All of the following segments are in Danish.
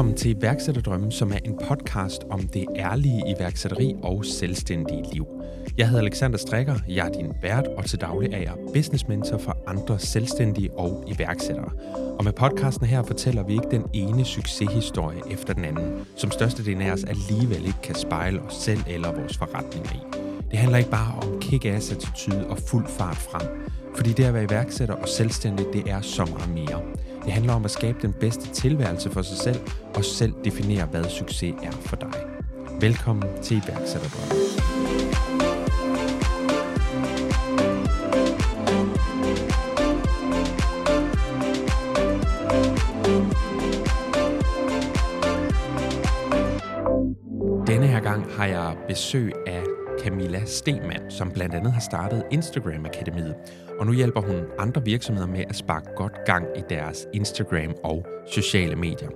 Velkommen til iværksætterdrømmen, som er en podcast om det ærlige iværksætteri og selvstændige liv. Jeg hedder Alexander Strikker, jeg er din vært, og til daglig er jeg business mentor for andre selvstændige og iværksættere. Og med podcasten her fortæller vi ikke den ene succeshistorie efter den anden, som størstedelen af os alligevel ikke kan spejle os selv eller vores forretninger i. Det handler ikke bare om kick-ass attitude og fuld fart frem, fordi det at være iværksætter og selvstændig, det er så meget mere. Det handler om at skabe den bedste tilværelse for sig selv, og selv definere, hvad succes er for dig. Velkommen til iværksætterdrømmen. Denne her gang har jeg besøg af Camilla Stemann, som blandt andet har startet Instagram Akademiet. Og nu hjælper hun andre virksomheder med at sparke godt gang i deres Instagram og sociale medier.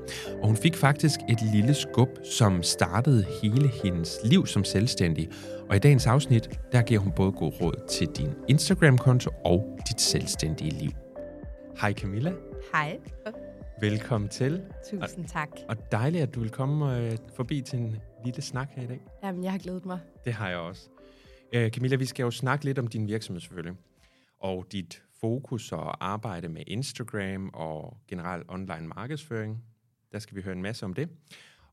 Og hun fik faktisk et lille skub, som startede hele hendes liv som selvstændig. Og i dagens afsnit, der giver hun både god råd til din Instagram-konto og dit selvstændige liv. Hej Camilla. Hej. Velkommen til. Tusind tak. Og dejligt, at du vil komme øh, forbi til en lille snak her i dag. Jamen, jeg har glædet mig. Det har jeg også. Øh, Camilla, vi skal jo snakke lidt om din virksomhed selvfølgelig, og dit fokus og arbejde med Instagram og generel online markedsføring. Der skal vi høre en masse om det.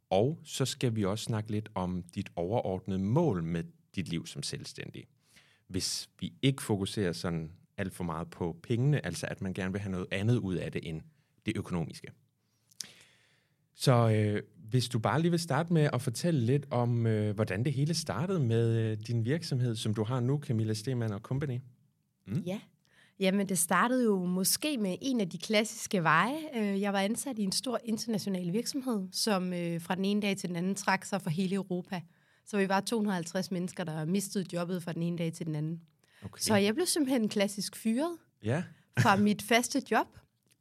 Og så skal vi også snakke lidt om dit overordnede mål med dit liv som selvstændig. Hvis vi ikke fokuserer sådan alt for meget på pengene, altså at man gerne vil have noget andet ud af det end det økonomiske. Så øh, hvis du bare lige vil starte med at fortælle lidt om, øh, hvordan det hele startede med øh, din virksomhed, som du har nu, Camilla Stemann og Company. Mm. Ja. Jamen, det startede jo måske med en af de klassiske veje. Øh, jeg var ansat i en stor international virksomhed, som øh, fra den ene dag til den anden trak sig for hele Europa. Så vi var 250 mennesker, der mistede jobbet fra den ene dag til den anden. Okay. Så jeg blev simpelthen klassisk fyret ja. fra mit faste job,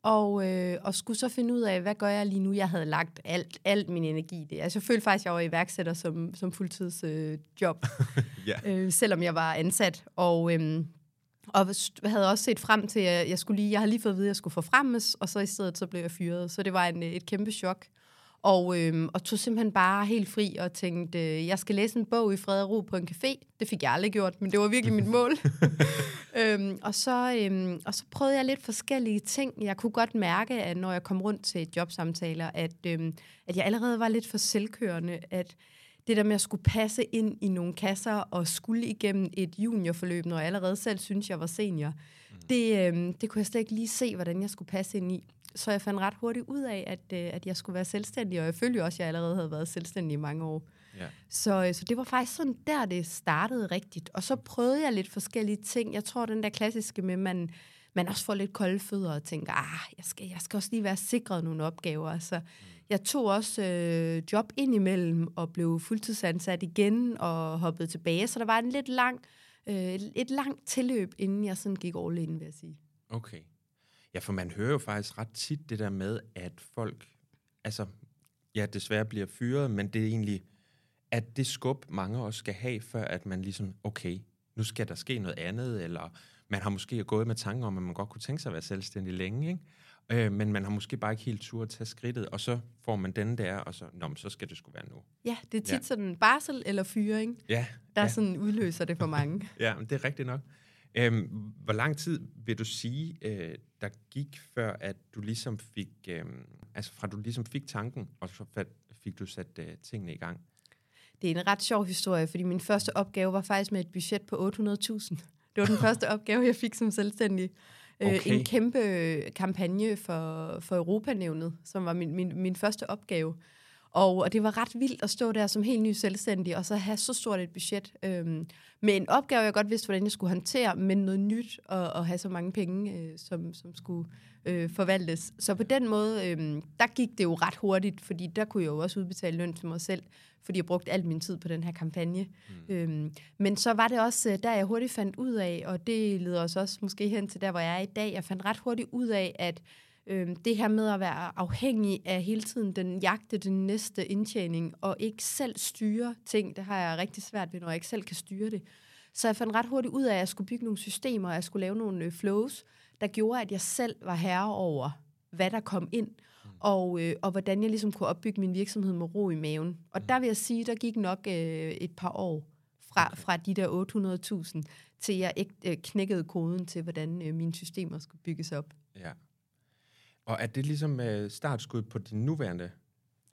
og, øh, og skulle så finde ud af, hvad gør jeg lige nu? Jeg havde lagt alt, alt min energi i det. Altså, jeg følte faktisk, at jeg var iværksætter som, som fuldtidsjob, øh, job, yeah. øh, selvom jeg var ansat. Og, øh, og havde også set frem til, at jeg skulle lige, jeg havde lige fået at vide, at jeg skulle forfremmes, og så i stedet så blev jeg fyret. Så det var en, et kæmpe chok. Og, øhm, og tog simpelthen bare helt fri og tænkte, øh, jeg skal læse en bog i fred og ro på en café. Det fik jeg aldrig gjort, men det var virkelig mit mål. øhm, og, så, øhm, og så prøvede jeg lidt forskellige ting. Jeg kunne godt mærke, at når jeg kom rundt til jobsamtaler, at, øhm, at jeg allerede var lidt for selvkørende, at det der med at skulle passe ind i nogle kasser og skulle igennem et juniorforløb, når jeg allerede selv synes, jeg var senior, mm. det, øhm, det kunne jeg slet ikke lige se, hvordan jeg skulle passe ind i så jeg fandt ret hurtigt ud af, at, øh, at jeg skulle være selvstændig, og jeg følte også, at jeg allerede havde været selvstændig i mange år. Ja. Så, øh, så det var faktisk sådan der, det startede rigtigt. Og så prøvede jeg lidt forskellige ting. Jeg tror, den der klassiske med, man, man også får lidt kolde fødder og tænker, ah, jeg skal, jeg skal også lige være sikret nogle opgaver. Så jeg tog også øh, job ind imellem og blev fuldtidsansat igen og hoppede tilbage. Så der var en lidt lang, øh, et langt tilløb, inden jeg sådan gik all in, vil jeg sige. Okay. Ja, for man hører jo faktisk ret tit det der med, at folk, altså, ja, desværre bliver fyret, men det er egentlig, at det skub, mange også skal have, før at man ligesom, okay, nu skal der ske noget andet, eller man har måske gået med tanker om, at man godt kunne tænke sig at være selvstændig længe, ikke? Øh, men man har måske bare ikke helt tur at tage skridtet, og så får man den der, og så, Nå, så skal det skulle være nu. Ja, det er tit ja. sådan barsel eller fyring, ja, der ja. sådan udløser det for mange. ja, det er rigtigt nok. Øhm, hvor lang tid vil du sige, øh, der gik før, at du ligesom fik, øh, altså fra du ligesom fik tanken, og så fik du sat øh, tingene i gang? Det er en ret sjov historie, fordi min første opgave var faktisk med et budget på 800.000. Det var den første opgave, jeg fik som selvstændig. Øh, okay. En kæmpe kampagne for, for Europanævnet, som var min, min, min første opgave. Og, og det var ret vildt at stå der som helt ny selvstændig, og så have så stort et budget. Øhm, med en opgave, jeg godt vidste, hvordan jeg skulle håndtere, men noget nyt, og, og have så mange penge, øh, som, som skulle øh, forvaltes. Så på den måde, øh, der gik det jo ret hurtigt, fordi der kunne jeg jo også udbetale løn til mig selv, fordi jeg brugte al min tid på den her kampagne. Mm. Øhm, men så var det også, øh, der jeg hurtigt fandt ud af, og det leder os også måske hen til der, hvor jeg er i dag, jeg fandt ret hurtigt ud af, at øh, det her med at være afhængig af hele tiden den jagte, den næste indtjening, og ikke selv styre ting, det har jeg rigtig svært ved, når jeg ikke selv kan styre det. Så jeg fandt ret hurtigt ud af, at jeg skulle bygge nogle systemer, og jeg skulle lave nogle øh, flows, der gjorde, at jeg selv var herre over, hvad der kom ind. Mm. og, øh, og hvordan jeg ligesom kunne opbygge min virksomhed med ro i maven. Og mm. der vil jeg sige, der gik nok øh, et par år fra, fra de der 800.000, til jeg ikke øh, knækkede koden til, hvordan øh, mine systemer skulle bygges op. Og er det ligesom øh, startskud på din nuværende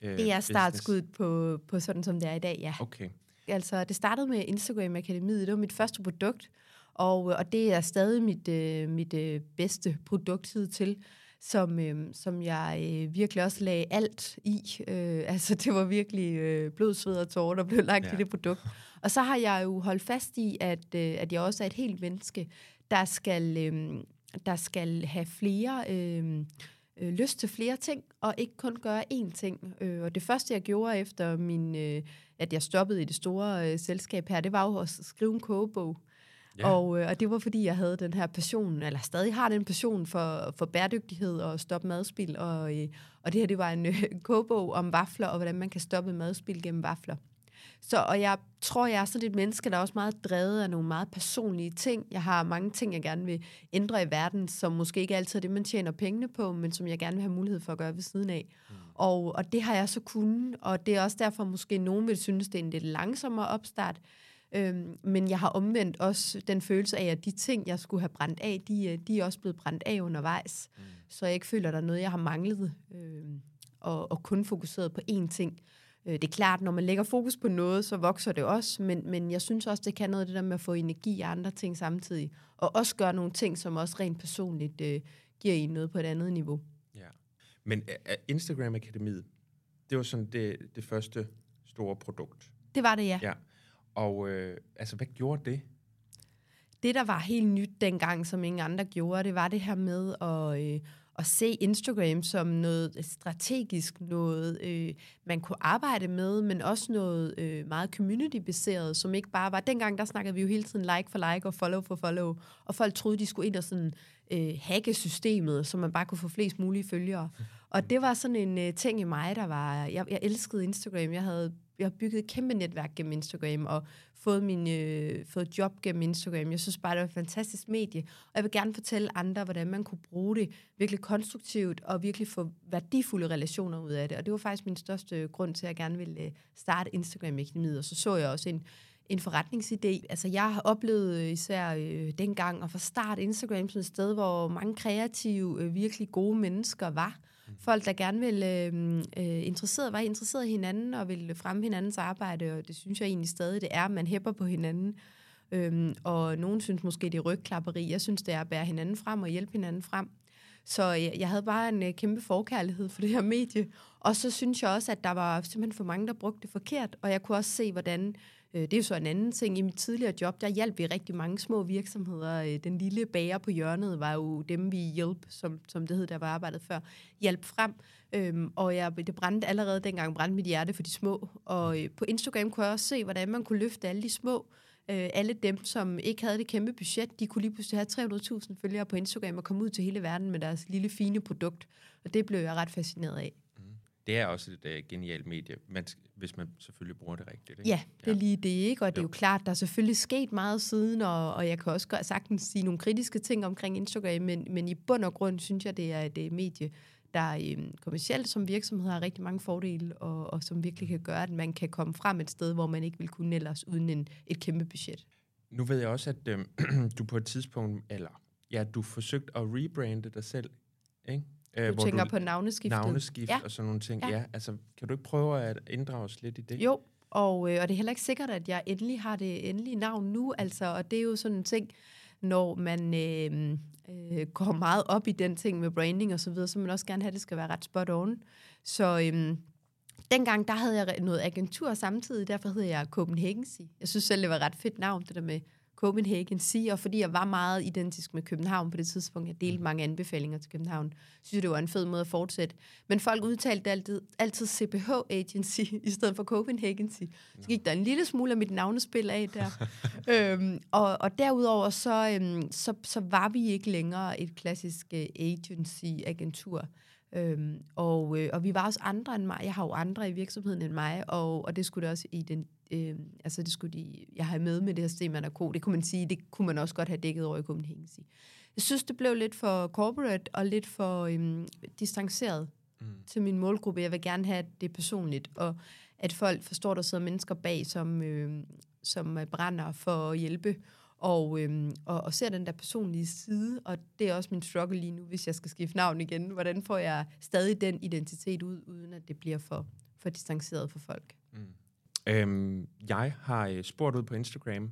øh, Det er startskud på, på sådan, som det er i dag, ja. Okay. Altså, det startede med Instagram Akademiet. Det var mit første produkt, og, og det er stadig mit, øh, mit øh, bedste produkt til som, øh, som jeg øh, virkelig også lagde alt i. Øh, altså, det var virkelig øh, blod, sved og tårer, der blev lagt ja. i det produkt. Og så har jeg jo holdt fast i, at, øh, at jeg også er et helt menneske, der skal, øh, der skal have flere... Øh, øh, lyst til flere ting, og ikke kun gøre én ting. Øh, og det første, jeg gjorde efter min, øh, at jeg stoppede i det store øh, selskab her, det var jo at skrive en kogebog. Ja. Og, øh, og det var, fordi jeg havde den her passion, eller stadig har den passion for, for bæredygtighed og stoppe madspil. Og, øh, og det her, det var en øh, kogebog om vafler, og hvordan man kan stoppe madspil gennem vafler. Så, og jeg tror, jeg er sådan et menneske, der er også meget drevet af nogle meget personlige ting. Jeg har mange ting, jeg gerne vil ændre i verden, som måske ikke altid er det, man tjener pengene på, men som jeg gerne vil have mulighed for at gøre ved siden af. Mm. Og, og det har jeg så kunnet, og det er også derfor, måske nogen vil synes, det er en lidt langsommere opstart. Øhm, men jeg har omvendt også den følelse af, at de ting, jeg skulle have brændt af, de, øh, de er også blevet brændt af undervejs. Mm. Så jeg ikke føler, at der er noget, jeg har manglet, øhm, og, og kun fokuseret på én ting. Øh, det er klart, når man lægger fokus på noget, så vokser det også, men, men jeg synes også, det kan noget det der med at få energi af andre ting samtidig, og også gøre nogle ting, som også rent personligt øh, giver en noget på et andet niveau. Ja. Men uh, Instagram Akademiet, det var sådan det, det første store produkt. Det var det, ja. ja. Og øh, altså, hvad gjorde det? Det, der var helt nyt dengang, som ingen andre gjorde, det var det her med at, øh, at se Instagram som noget strategisk, noget øh, man kunne arbejde med, men også noget øh, meget community-baseret, som ikke bare var... Dengang, der snakkede vi jo hele tiden like for like og follow for follow, og folk troede, de skulle ind og sådan øh, hacke systemet, så man bare kunne få flest mulige følgere. Og det var sådan en øh, ting i mig, der var... Jeg, jeg elskede Instagram. Jeg havde jeg har bygget et kæmpe netværk gennem Instagram, og fået, min, øh, fået job gennem Instagram. Jeg synes bare, det var et fantastisk medie, og jeg vil gerne fortælle andre, hvordan man kunne bruge det virkelig konstruktivt, og virkelig få værdifulde relationer ud af det. Og det var faktisk min største grund til, at jeg gerne ville øh, starte Instagram-akademiet, og så så jeg også en, en forretningsidé. Altså, jeg har oplevet øh, især øh, dengang at få start Instagram som et sted, hvor mange kreative, øh, virkelig gode mennesker var. Mhm. Folk, der gerne vil øh, øh, interesseret, var interesseret i hinanden og vil fremme hinandens arbejde, og det synes jeg egentlig stadig, det er, man hæpper på hinanden. Øhm, og nogen synes måske, det er rygklapperi. Jeg synes, det er at bære hinanden frem og hjælpe hinanden frem. Så jeg, jeg havde bare en øh, kæmpe forkærlighed for det her medie. Og så synes jeg også, at der var simpelthen for mange, der brugte det forkert. Og jeg kunne også se, hvordan Øh, Øh, det er jo så en anden ting. I mit tidligere job, der hjalp vi rigtig mange små virksomheder. Øh, den lille bager på hjørnet var jo dem, vi hjælp, som, som det hed, der var arbejdet før, hjælp frem. Øhm, og jeg, det brændte allerede dengang, brændte mit hjerte for de små. Og øh, på Instagram kunne jeg også se, hvordan man kunne løfte alle de små. Øh, alle dem, som ikke havde det kæmpe budget, de kunne lige pludselig have 300.000 følgere på Instagram og komme ud til hele verden med deres lille fine produkt. Og det blev jeg ret fascineret af det er også et uh, genialt medie, man, hvis man selvfølgelig bruger det rigtigt. Ikke? Ja, det er ja. lige det, ikke? Og det er jo klart, der er selvfølgelig sket meget siden, og, og jeg kan også godt sagtens sige nogle kritiske ting omkring Instagram, men, men i bund og grund synes jeg, det er et uh, medie, der øhm, kommercielt som virksomhed har rigtig mange fordele, og, og som virkelig kan gøre, at man kan komme frem et sted, hvor man ikke vil kunne ellers uden en, et kæmpe budget. Nu ved jeg også, at øh, du på et tidspunkt, eller ja, du forsøgte at rebrande dig selv, ikke? Øh, du tænker du, på navneskift. Navneskift ja. og sådan nogle ting. Ja. ja. altså, kan du ikke prøve at inddrage os lidt i det? Jo, og, øh, og det er heller ikke sikkert, at jeg endelig har det endelige navn nu. Altså, og det er jo sådan en ting, når man øh, øh, går meget op i den ting med branding og så videre, så man også gerne have, at det skal være ret spot on. Så øh, dengang, der havde jeg noget agentur samtidig, derfor hed jeg Copenhagen Jeg synes selv, det var et ret fedt navn, det der med Copenhagen Sea, og fordi jeg var meget identisk med København på det tidspunkt, jeg delte mm. mange anbefalinger til København, synes jeg, det var en fed måde at fortsætte. Men folk udtalte altid, altid CPH Agency i stedet for Copenhagen Sea. Så gik der en lille smule af mit navnespil af der. øhm, og, og derudover så, øhm, så, så var vi ikke længere et klassisk uh, agency-agentur. Øhm, og, øh, og vi var også andre end mig. Jeg har jo andre i virksomheden end mig, og, og det skulle det også i den, øh, altså det skulle de, jeg har med med det her Stemann Co. Det kunne man sige, det kunne man også godt have dækket over i Copenhagen. Jeg synes, det blev lidt for corporate og lidt for øh, distanceret. mm. til min målgruppe. Jeg vil gerne have, at det er personligt, og at folk forstår, at der sidder mennesker bag, som, øh, som brænder for at hjælpe, og, øhm, og, og ser den der personlige side, og det er også min struggle lige nu, hvis jeg skal skifte navn igen. Hvordan får jeg stadig den identitet ud, uden at det bliver for, for distanceret for folk? Mm. Øhm, jeg har øh, spurgt ud på Instagram,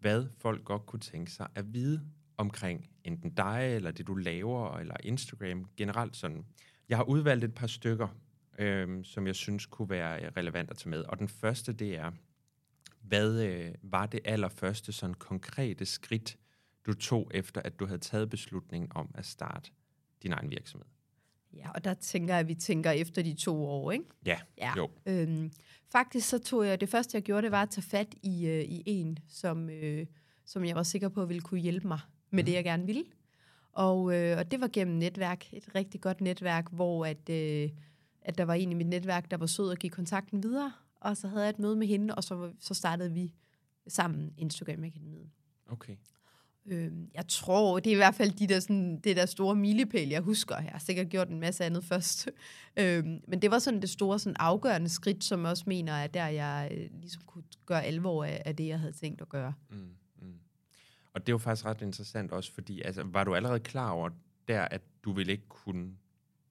hvad folk godt kunne tænke sig at vide omkring enten dig, eller det du laver, eller Instagram generelt sådan. Jeg har udvalgt et par stykker, øhm, som jeg synes kunne være øh, relevant at tage med. Og den første, det er, hvad øh, var det allerførste sådan konkrete skridt, du tog efter, at du havde taget beslutningen om at starte din egen virksomhed? Ja, og der tænker jeg, at vi tænker efter de to år, ikke? Ja, ja. jo. Øhm, faktisk så tog jeg, det første jeg gjorde, det var at tage fat i, øh, i en, som, øh, som jeg var sikker på ville kunne hjælpe mig med mm. det, jeg gerne ville. Og, øh, og det var gennem netværk, et rigtig godt netværk, hvor at, øh, at der var en i mit netværk, der var sød og give kontakten videre, og så havde jeg et møde med hende, og så, så startede vi sammen Instagram Akademiet. Okay. Øh, jeg tror, det er i hvert fald de der, sådan, det der store milepæl, jeg husker. Jeg har sikkert gjort en masse andet først. øh, men det var sådan det store sådan afgørende skridt, som jeg også mener, at der jeg øh, ligesom kunne gøre alvor af, af det, jeg havde tænkt at gøre. Mm, mm. Og det jo faktisk ret interessant også, fordi altså, var du allerede klar over der, at du ville ikke kunne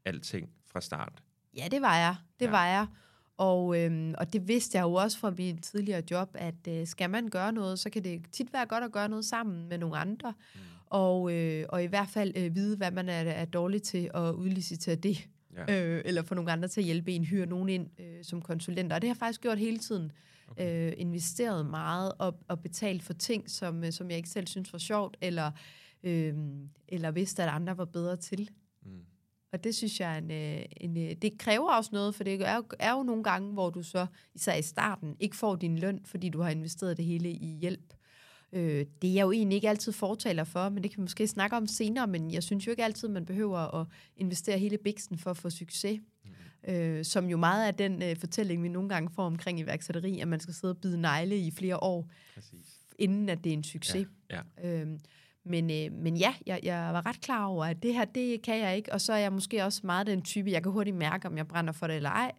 alting fra start? Ja, det var jeg. Det ja. var jeg. Og, øhm, og det vidste jeg jo også fra min tidligere job, at øh, skal man gøre noget, så kan det tit være godt at gøre noget sammen med nogle andre. Mm. Og, øh, og i hvert fald øh, vide, hvad man er, er dårlig til at udlicitere det. Ja. Øh, eller få nogle andre til at hjælpe en, hyre nogen ind øh, som konsulenter. Og det har jeg faktisk gjort hele tiden. Okay. Øh, investeret meget og, og betalt for ting, som, øh, som jeg ikke selv synes var sjovt, eller, øh, eller vidste, at andre var bedre til. Og det synes jeg, en, øh, en, øh, det kræver også noget, for det er jo, er jo nogle gange, hvor du så, især i starten, ikke får din løn, fordi du har investeret det hele i hjælp. Øh, det er jeg jo egentlig ikke altid fortaler for, men det kan vi måske snakke om senere, men jeg synes jo ikke altid, man behøver at investere hele biksen for at få succes. Mm. Øh, som jo meget af den øh, fortælling, vi nogle gange får omkring iværksætteri, at man skal sidde og bide negle i flere år, Præcis. inden at det er en succes. Ja, ja. Øh, men, øh, men ja, jeg, jeg var ret klar over, at det her, det kan jeg ikke. Og så er jeg måske også meget den type, jeg kan hurtigt mærke, om jeg brænder for det eller ej.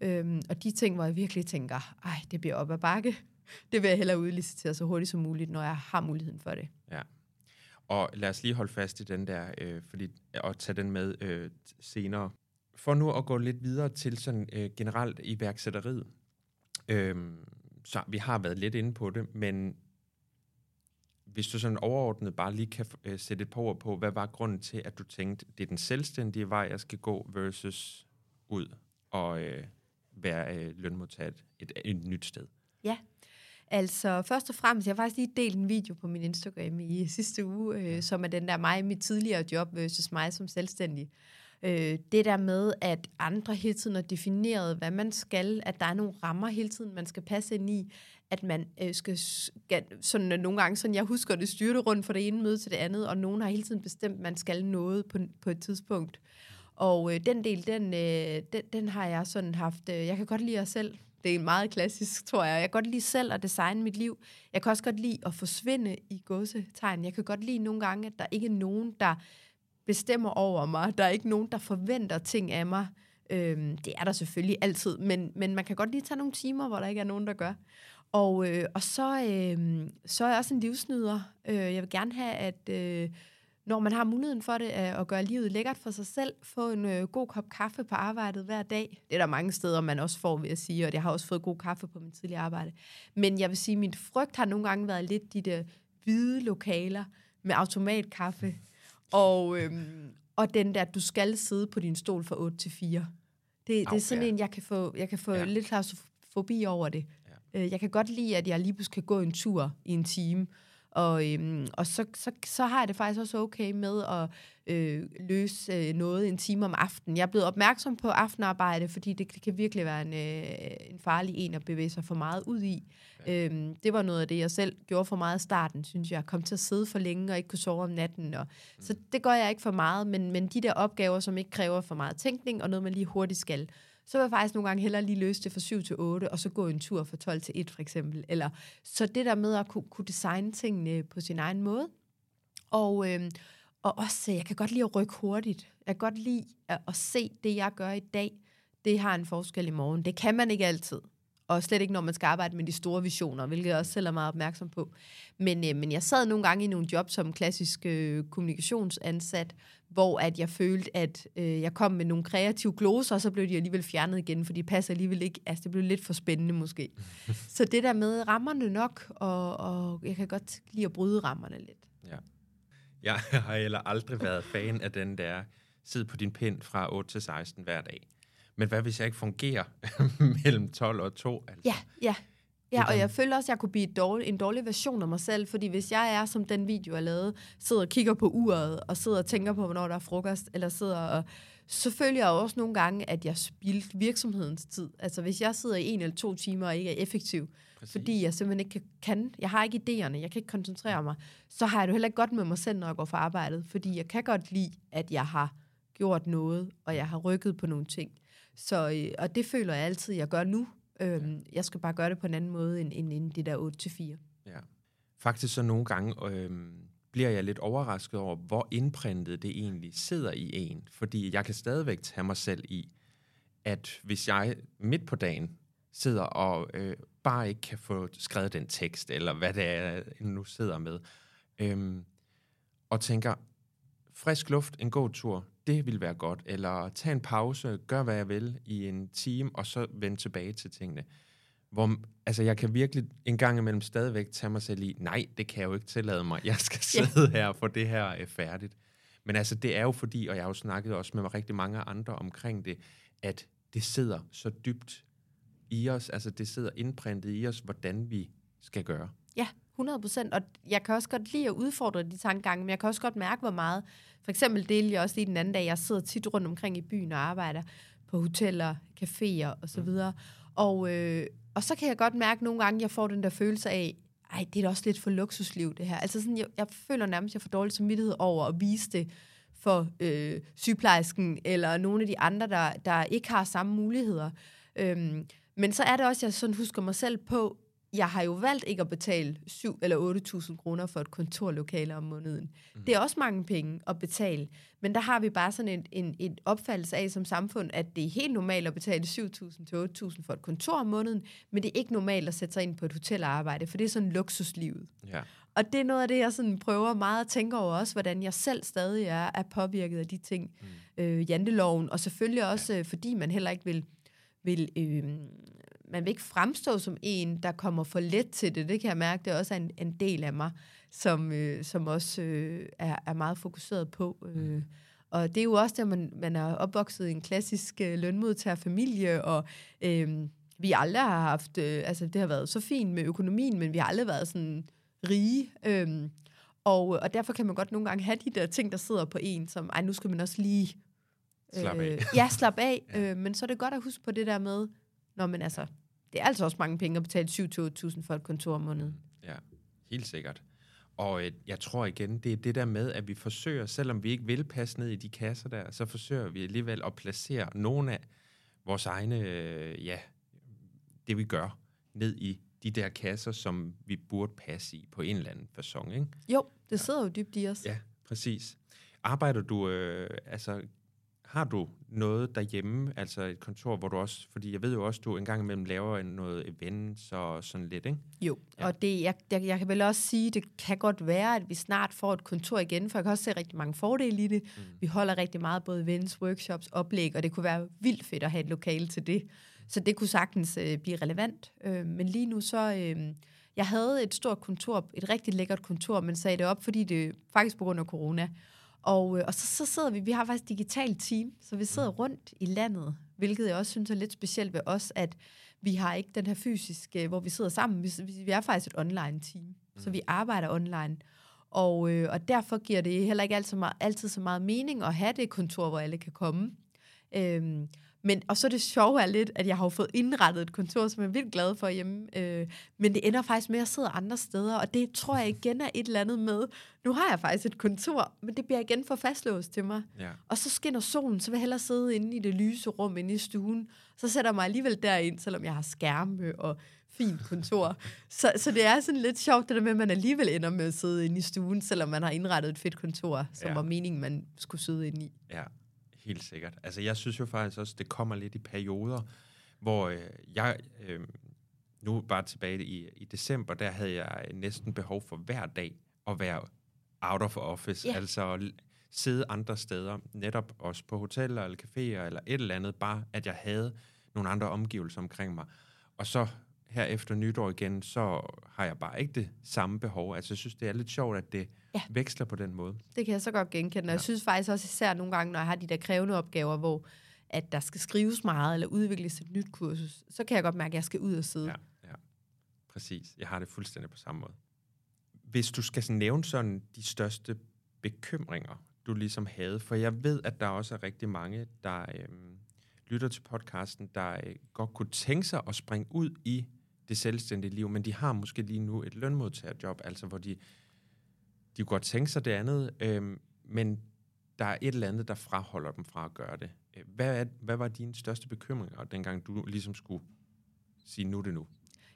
Mm. Øhm, og de ting, hvor jeg virkelig tænker, ej, det bliver op ad bakke. Det vil jeg hellere udlicitere så hurtigt som muligt, når jeg har muligheden for det. Ja. Og lad os lige holde fast i den der, øh, fordi, og tage den med øh, senere. For nu at gå lidt videre til sådan øh, generelt iværksætteriet. Øh, så vi har været lidt inde på det, men hvis du sådan overordnet bare lige kan øh, sætte et par ord på, hvad var grunden til, at du tænkte, det er den selvstændige vej, jeg skal gå, versus ud og øh, være øh, lønmodtager et, et, et nyt sted? Ja, altså først og fremmest, jeg har faktisk lige delt en video på min Instagram i sidste uge, øh, som er den der mig mit tidligere job versus mig som selvstændig. Øh, det der med, at andre hele tiden har defineret, hvad man skal, at der er nogle rammer hele tiden, man skal passe ind i, at man øh, skal, sådan øh, nogle gange, sådan jeg husker det, styrte rundt fra det ene møde til det andet, og nogen har hele tiden bestemt, at man skal noget på, på et tidspunkt. Og øh, den del, den, øh, den, den har jeg sådan haft, øh, jeg kan godt lide at selv, det er meget klassisk, tror jeg. Jeg kan godt lide selv at designe mit liv. Jeg kan også godt lide at forsvinde i gåsetegn. Jeg kan godt lide nogle gange, at der ikke er nogen, der bestemmer over mig. Der er ikke nogen, der forventer ting af mig. Øhm, det er der selvfølgelig altid, men, men man kan godt lige tage nogle timer, hvor der ikke er nogen, der gør. Og, øh, og så, øh, så er jeg også en livsnyder. Øh, jeg vil gerne have, at øh, når man har muligheden for det, at gøre livet lækkert for sig selv, få en øh, god kop kaffe på arbejdet hver dag. Det er der mange steder, man også får, vil jeg sige, og jeg har også fået god kaffe på min tidligere arbejde. Men jeg vil sige, at min frygt har nogle gange været lidt de der hvide lokaler med automatkaffe, og, øhm, og den der, du skal sidde på din stol fra 8 til 4. Det, det er sådan en, jeg kan få, jeg kan få ja. lidt klaustrofobi over det. Øh, jeg kan godt lide, at jeg lige pludselig kan gå en tur i en time, og, øhm, og så, så, så har jeg det faktisk også okay med at øh, løse øh, noget en time om aftenen. Jeg er blevet opmærksom på aftenarbejde, fordi det, det kan virkelig være en, øh, en farlig en at bevæge sig for meget ud i. Ja. Øhm, det var noget af det, jeg selv gjorde for meget i starten, synes jeg. Kom til at sidde for længe og ikke kunne sove om natten. Og, mm. Så det gør jeg ikke for meget, men, men de der opgaver, som ikke kræver for meget tænkning, og noget, man lige hurtigt skal, så vil jeg faktisk nogle gange hellere lige løse det fra 7 til 8, og så gå en tur fra 12 til 1 for eksempel. Eller, så det der med at kunne, kunne designe tingene på sin egen måde. Og, øh, og også, øh, jeg kan godt lide at rykke hurtigt. Jeg kan godt lide at, at se det, jeg gør i dag. Det har en forskel i morgen. Det kan man ikke altid og slet ikke, når man skal arbejde med de store visioner, hvilket jeg også selv er meget opmærksom på. Men, øh, men jeg sad nogle gange i nogle job som klassisk øh, kommunikationsansat, hvor at jeg følte, at øh, jeg kom med nogle kreative gloser, og så blev de alligevel fjernet igen, for de passer alligevel ikke. Altså, det blev lidt for spændende måske. så det der med rammerne nok, og, og jeg kan godt lide at bryde rammerne lidt. Ja. Jeg har heller aldrig været fan af den der, sid på din pind fra 8 til 16 hver dag. Men hvad hvis jeg ikke fungerer mellem 12 og 2? Altså? Ja, ja. Ja, og jeg føler også, at jeg kunne blive dårlig, en dårlig version af mig selv, fordi hvis jeg er, som den video, jeg lavede, sidder og kigger på uret, og sidder og tænker på, hvornår der er frokost, eller sidder og... Så føler jeg også nogle gange, at jeg spildt virksomhedens tid. Altså hvis jeg sidder i en eller to timer og ikke er effektiv, Præcis. fordi jeg simpelthen ikke kan, kan, jeg har ikke idéerne, jeg kan ikke koncentrere mig, så har jeg det heller ikke godt med mig selv, når jeg går for arbejdet, fordi jeg kan godt lide, at jeg har gjort noget, og jeg har rykket på nogle ting. Så, øh, og det føler jeg altid, jeg gør nu. Øhm, jeg skal bare gøre det på en anden måde, end, end, end det der 8-4. Ja. Faktisk så nogle gange øhm, bliver jeg lidt overrasket over, hvor indprintet det egentlig sidder i en. Fordi jeg kan stadigvæk tage mig selv i, at hvis jeg midt på dagen sidder og øh, bare ikke kan få skrevet den tekst, eller hvad det er, jeg nu sidder med, øhm, og tænker, frisk luft, en god tur, det vil være godt. Eller tage en pause, gør hvad jeg vil i en time, og så vende tilbage til tingene. Hvor, altså, jeg kan virkelig en gang imellem stadigvæk tage mig selv i, nej, det kan jeg jo ikke tillade mig. Jeg skal sidde her og få det her er færdigt. Men altså, det er jo fordi, og jeg har jo snakket også med rigtig mange andre omkring det, at det sidder så dybt i os, altså det sidder indprintet i os, hvordan vi skal gøre. Ja, 100 procent. Og jeg kan også godt lide at udfordre de tankegange, men jeg kan også godt mærke, hvor meget... For eksempel delte jeg også lige den anden dag, jeg sidder tit rundt omkring i byen og arbejder på hoteller, caféer og så mm. videre. Og, øh, og så kan jeg godt mærke nogle gange, jeg får den der følelse af, ej, det er da også lidt for luksusliv, det her. Altså sådan, jeg, jeg føler nærmest, at jeg får dårlig samvittighed over at vise det for øh, sygeplejersken eller nogle af de andre, der, der ikke har samme muligheder. Øhm, men så er det også, at jeg sådan husker mig selv på, jeg har jo valgt ikke at betale 7 eller 8.000 kroner for et kontorlokale om måneden. Mm. Det er også mange penge at betale, men der har vi bare sådan en, en, en opfattelse af som samfund, at det er helt normalt at betale 7.000 til 8.000 for et kontor om måneden, men det er ikke normalt at sætte sig ind på et hotel og arbejde, for det er sådan luksuslivet. Ja. Og det er noget af det, jeg sådan prøver meget at tænke over også, hvordan jeg selv stadig er, er påvirket af de ting. Mm. Øh, janteloven, og selvfølgelig også, ja. Øh, fordi man heller ikke vil, vil øh, man vil ikke fremstå som en, der kommer for let til det. Det kan jeg mærke, det er også en, en del af mig, som, øh, som også øh, er, er meget fokuseret på. Øh. Mm. Og det er jo også, at man, man er opvokset i en klassisk øh, lønmodtagerfamilie, og øh, vi aldrig har haft, øh, altså det har været så fint med økonomien, men vi har aldrig været sådan rige. Øh, og, og derfor kan man godt nogle gange have de der ting, der sidder på en, som, ej, nu skal man også lige... Øh, slap af. ja, slap af. ja. Øh, men så er det godt at huske på det der med, når man altså, det er altså også mange penge at betale 7-8.000 for et kontor om måneden. Ja, helt sikkert. Og øh, jeg tror igen, det er det der med, at vi forsøger, selvom vi ikke vil passe ned i de kasser der, så forsøger vi alligevel at placere nogle af vores egne, øh, ja, det vi gør, ned i de der kasser, som vi burde passe i på en eller anden façon, ikke? Jo, det sidder ja. jo dybt i os. Ja, præcis. Arbejder du, øh, altså har du noget derhjemme, altså et kontor, hvor du også, fordi jeg ved jo også, du en gang imellem laver noget events og sådan lidt, ikke? Jo, ja. og det, jeg, jeg, jeg kan vel også sige, det kan godt være, at vi snart får et kontor igen, for jeg kan også se rigtig mange fordele i det. Mm. Vi holder rigtig meget både events, workshops, oplæg, og det kunne være vildt fedt at have et lokale til det. Så det kunne sagtens øh, blive relevant. Øh, men lige nu så... Øh, jeg havde et stort kontor, et rigtig lækkert kontor, men sagde det op, fordi det faktisk på grund af corona. Og, øh, og så, så sidder vi, vi har faktisk digitalt team, så vi sidder mm. rundt i landet, hvilket jeg også synes er lidt specielt ved os, at vi har ikke den her fysiske, hvor vi sidder sammen. Vi, vi er faktisk et online team, mm. så vi arbejder online. Og, øh, og derfor giver det heller ikke altid, altid så meget mening at have det kontor, hvor alle kan komme. Øhm, men, og så er det sjove er lidt, at jeg har fået indrettet et kontor, som jeg er vildt glad for hjemme. Øh, men det ender faktisk med, at jeg sidder andre steder, og det tror jeg igen er et eller andet med, nu har jeg faktisk et kontor, men det bliver igen for fastlåst til mig. Ja. Og så skinner solen, så vil jeg hellere sidde inde i det lyse rum inde i stuen. Så sætter jeg mig alligevel derind, selvom jeg har skærme og fint kontor. Så, så det er sådan lidt sjovt, det der med, at man alligevel ender med at sidde inde i stuen, selvom man har indrettet et fedt kontor, som ja. var meningen, man skulle sidde inde i. Ja, helt sikkert. Altså jeg synes jo faktisk også, det kommer lidt i perioder, hvor øh, jeg... Øh, nu bare tilbage i, i december, der havde jeg næsten behov for hver dag at være out of office, yeah. altså sidde andre steder, netop også på hoteller eller caféer eller et eller andet, bare at jeg havde nogle andre omgivelser omkring mig. Og så her efter nytår igen, så har jeg bare ikke det samme behov. Altså jeg synes, det er lidt sjovt, at det ja. veksler på den måde. Det kan jeg så godt genkende. Og ja. jeg synes faktisk også især nogle gange, når jeg har de der krævende opgaver, hvor at der skal skrives meget eller udvikles et nyt kursus, så kan jeg godt mærke, at jeg skal ud og sidde. Ja, ja. præcis. Jeg har det fuldstændig på samme måde. Hvis du skal nævne sådan de største bekymringer, du ligesom havde, for jeg ved, at der også er rigtig mange, der øhm, lytter til podcasten, der øh, godt kunne tænke sig at springe ud i det selvstændige liv, men de har måske lige nu et lønmodtagerjob, altså hvor de, de kunne godt tænke sig det andet, øh, men der er et eller andet, der fraholder dem fra at gøre det. Øh, hvad, er, hvad var dine største bekymringer, dengang du ligesom skulle sige, nu det nu?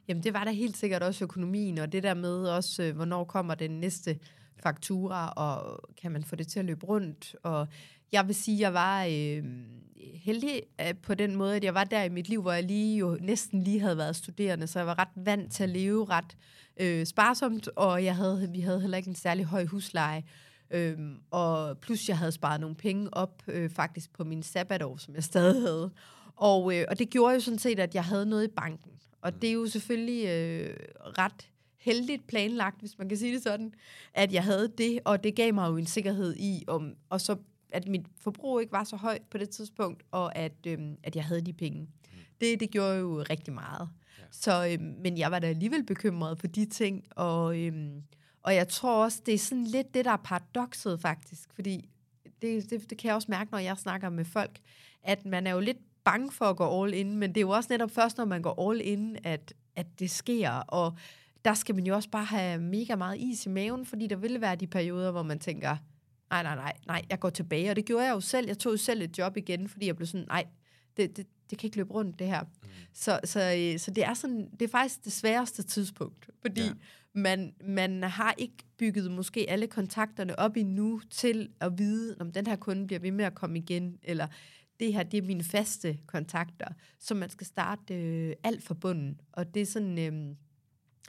Jamen, det var da helt sikkert også økonomien, og det der med også, øh, hvornår kommer den næste faktura, og kan man få det til at løbe rundt. Og jeg vil sige, at jeg var øh, heldig øh, på den måde, at jeg var der i mit liv, hvor jeg lige jo næsten lige havde været studerende, så jeg var ret vant til at leve ret øh, sparsomt, og jeg havde, vi havde heller ikke en særlig høj husleje. Øhm, og plus jeg havde sparet nogle penge op øh, faktisk på min sabbatår, som jeg stadig havde. Og, øh, og det gjorde jo sådan set, at jeg havde noget i banken. Og det er jo selvfølgelig øh, ret heldigt planlagt, hvis man kan sige det sådan, at jeg havde det, og det gav mig jo en sikkerhed i, om, og så at mit forbrug ikke var så højt på det tidspunkt, og at, øhm, at jeg havde de penge. Mm. Det, det gjorde jo rigtig meget. Ja. Så, øhm, men jeg var da alligevel bekymret for de ting, og, øhm, og jeg tror også, det er sådan lidt det, der er paradokset faktisk, fordi det, det, det kan jeg også mærke, når jeg snakker med folk, at man er jo lidt bange for at gå all in, men det er jo også netop først, når man går all in, at, at det sker, og der skal man jo også bare have mega meget is i maven, fordi der vil være de perioder, hvor man tænker, nej, nej, nej, nej, jeg går tilbage. Og det gjorde jeg jo selv. Jeg tog jo selv et job igen, fordi jeg blev sådan, nej, det, det, det kan ikke løbe rundt, det her. Mm. Så, så, øh, så det er sådan, det er faktisk det sværeste tidspunkt, fordi ja. man, man har ikke bygget måske alle kontakterne op endnu til at vide, om den her kunde bliver ved med at komme igen, eller det her, det er mine faste kontakter, så man skal starte øh, alt fra bunden. Og det er sådan, øh,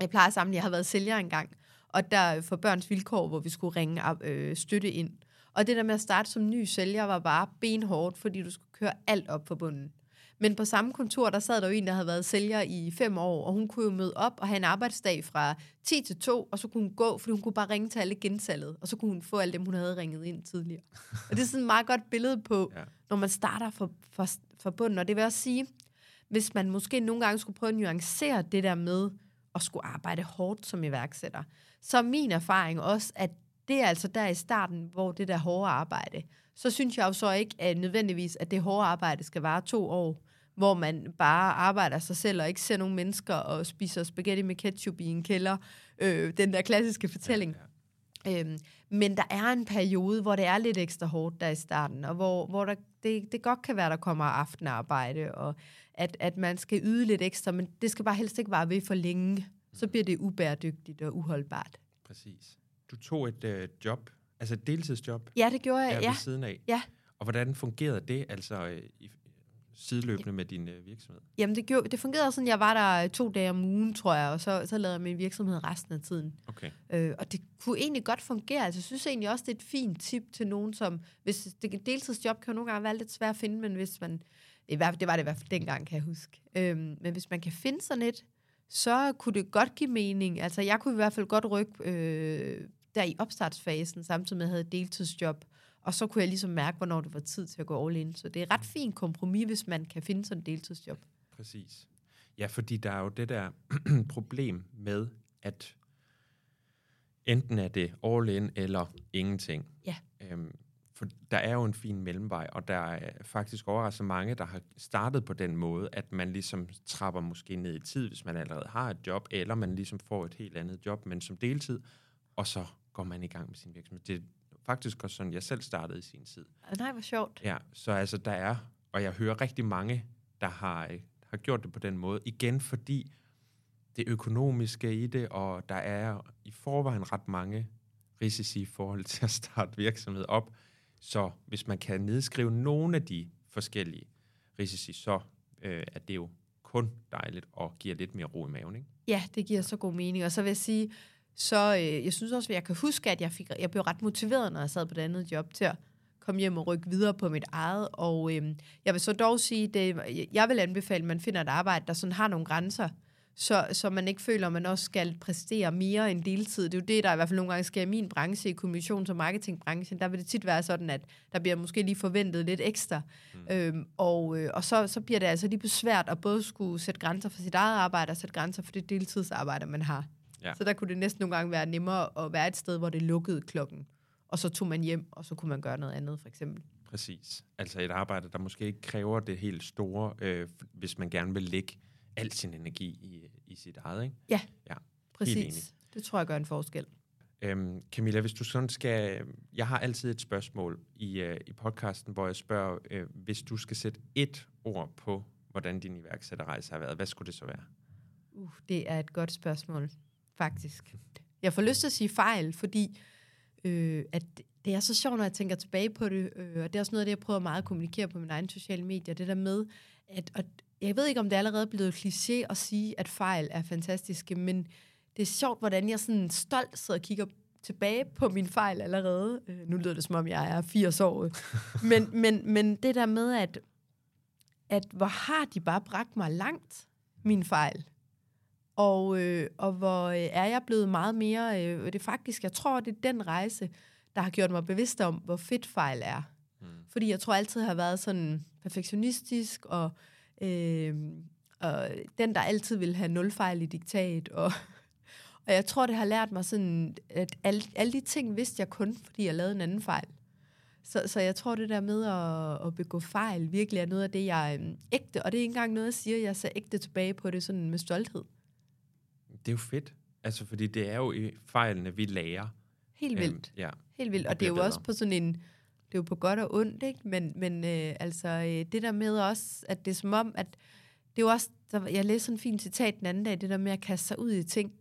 jeg plejer sammen, jeg har været sælger engang, og der øh, for børns vilkår, hvor vi skulle ringe øh, støtte ind. Og det der med at starte som ny sælger var bare benhårdt, fordi du skulle køre alt op fra bunden. Men på samme kontor, der sad der jo en, der havde været sælger i fem år, og hun kunne jo møde op og have en arbejdsdag fra 10 til 2, og så kunne hun gå, fordi hun kunne bare ringe til alle gensalget, og så kunne hun få alle dem, hun havde ringet ind tidligere. og det er sådan et meget godt billede på, ja. når man starter fra, fra, fra bunden. Og det vil også sige, hvis man måske nogle gange skulle prøve at nuancere det der med at skulle arbejde hårdt som iværksætter, så er min erfaring også, at det er altså der i starten, hvor det der hårde arbejde, så synes jeg jo så ikke at nødvendigvis, at det hårde arbejde skal vare to år, hvor man bare arbejder sig selv og ikke ser nogen mennesker og spiser spaghetti med ketchup i en kælder. Øh, den der klassiske fortælling. Ja, ja. Øhm, men der er en periode, hvor det er lidt ekstra hårdt der i starten, og hvor, hvor der, det, det godt kan være, der kommer aftenarbejde, og at, at man skal yde lidt ekstra, men det skal bare helst ikke være ved for længe. Så bliver det ubæredygtigt og uholdbart. Præcis. Du tog et øh, job, altså et deltidsjob. Ja, det gjorde jeg, ja. Ved siden af. Ja. Og hvordan fungerede det, altså øh, i, sideløbende med din øh, virksomhed? Jamen, det, gjorde, det fungerede sådan, jeg var der to dage om ugen, tror jeg, og så, så lavede jeg min virksomhed resten af tiden. Okay. Øh, og det kunne egentlig godt fungere. Altså, jeg synes egentlig også, det er et fint tip til nogen, som... Hvis det, deltidsjob kan jo nogle gange være lidt svært at finde, men hvis man... Det var det i hvert fald dengang, kan jeg huske. Øhm, men hvis man kan finde sådan et, så kunne det godt give mening. Altså, jeg kunne i hvert fald godt rykke øh, der i opstartsfasen, samtidig med at jeg havde et deltidsjob. Og så kunne jeg ligesom mærke, hvornår det var tid til at gå all in. Så det er et ret fint kompromis, hvis man kan finde sådan et deltidsjob. Præcis. Ja, fordi der er jo det der problem med, at enten er det all in eller ingenting. Ja. Øhm, for der er jo en fin mellemvej, og der er faktisk overraskende mange, der har startet på den måde, at man ligesom trapper måske ned i tid, hvis man allerede har et job, eller man ligesom får et helt andet job, men som deltid, og så går man i gang med sin virksomhed. Det faktisk også sådan, jeg selv startede i sin tid. Nej, hvor sjovt. Ja, så altså der er, og jeg hører rigtig mange, der har, har gjort det på den måde, igen fordi det økonomiske i det, og der er i forvejen ret mange risici i forhold til at starte virksomhed op. Så hvis man kan nedskrive nogle af de forskellige risici, så øh, er det jo kun dejligt og giver lidt mere ro i maven. Ikke? Ja, det giver så god mening. Og så vil jeg sige, så øh, jeg synes også, at jeg kan huske, at jeg, fik, jeg blev ret motiveret, når jeg sad på det andet job, til at komme hjem og rykke videre på mit eget. Og øh, jeg vil så dog sige, det, jeg vil anbefale, at man finder et arbejde, der sådan har nogle grænser, så, så man ikke føler, at man også skal præstere mere end deltid. Det er jo det, der i hvert fald nogle gange sker i min branche, i kommunikations- og marketingbranchen. Der vil det tit være sådan, at der bliver måske lige forventet lidt ekstra. Mm. Øhm, og øh, og så, så bliver det altså lige besvært at både skulle sætte grænser for sit eget arbejde og sætte grænser for det deltidsarbejde, man har. Ja. Så der kunne det næsten nogle gange være nemmere at være et sted, hvor det lukkede klokken, og så tog man hjem, og så kunne man gøre noget andet, for eksempel. Præcis. Altså et arbejde, der måske ikke kræver det helt store, øh, hvis man gerne vil lægge al sin energi i, i sit eget, ikke? Ja, ja. præcis. Det tror jeg gør en forskel. Øhm, Camilla, hvis du sådan skal... Jeg har altid et spørgsmål i, uh, i podcasten, hvor jeg spørger, uh, hvis du skal sætte et ord på, hvordan din iværksætterrejse har været, hvad skulle det så være? Uh, det er et godt spørgsmål, faktisk. Jeg får lyst til at sige fejl, fordi øh, at det er så sjovt, når jeg tænker tilbage på det, øh, og det er også noget af det, jeg prøver meget at kommunikere på mine egne sociale medier, det der med, at, at jeg ved ikke, om det er allerede blevet kliché at sige, at fejl er fantastiske, men det er sjovt, hvordan jeg sådan stolt sidder og kigger tilbage på min fejl allerede. Øh, nu lyder det, som om jeg er 80 år. men, men, men det der med, at, at hvor har de bare bragt mig langt, min fejl. Og, øh, og hvor øh, er jeg blevet meget mere... Øh, det er faktisk, jeg tror, det er den rejse, der har gjort mig bevidst om, hvor fedt fejl er. Mm. Fordi jeg tror altid har været sådan perfektionistisk og Øh, og den, der altid vil have nul fejl i diktat. Og, og jeg tror, det har lært mig sådan, at alle, alle de ting vidste jeg kun, fordi jeg lavede en anden fejl. Så, så jeg tror, det der med at, at begå fejl virkelig er noget af det, jeg er ægte. Og det er ikke engang noget, jeg siger, jeg ser ægte tilbage på det sådan med stolthed. Det er jo fedt. Altså, fordi det er jo i fejlene, vi lærer. Helt vildt. Øhm, ja. Helt vildt. Og, og det er jo bedre. også på sådan en det er jo på godt og ondt, ikke? Men, men øh, altså, øh, det der med også, at det er som om, at det er jo også, der, jeg læste sådan en fin citat den anden dag, det der med at kaste sig ud i ting.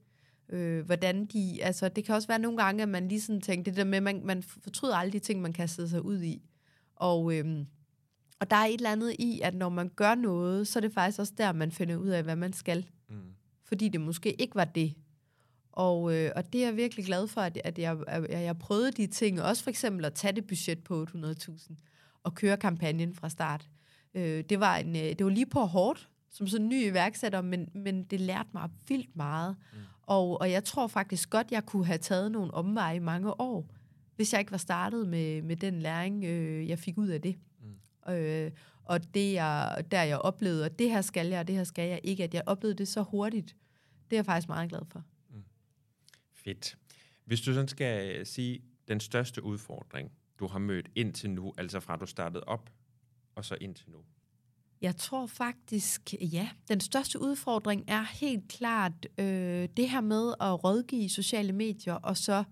Øh, hvordan de, altså det kan også være nogle gange, at man lige sådan tænker, det der med, at man, man fortryder alle de ting, man kastede sig ud i. Og, øh, og der er et eller andet i, at når man gør noget, så er det faktisk også der, man finder ud af, hvad man skal. Fordi det måske ikke var det, og, øh, og det er jeg virkelig glad for, at, at jeg, at jeg prøvede de ting. Også for eksempel at tage det budget på 800.000 og køre kampagnen fra start. Øh, det, var en, øh, det var lige på hårdt, som sådan en ny iværksætter, men, men det lærte mig vildt meget. Mm. Og, og jeg tror faktisk godt, jeg kunne have taget nogle omveje i mange år, hvis jeg ikke var startet med, med den læring, øh, jeg fik ud af det. Mm. Øh, og det jeg, der jeg oplevede, at det her skal jeg, og det her skal jeg ikke, at jeg oplevede det så hurtigt, det er jeg faktisk meget glad for. Fedt. Hvis du sådan skal sige den største udfordring, du har mødt indtil nu, altså fra du startede op, og så indtil nu? Jeg tror faktisk, ja, den største udfordring er helt klart øh, det her med at rådgive sociale medier, og så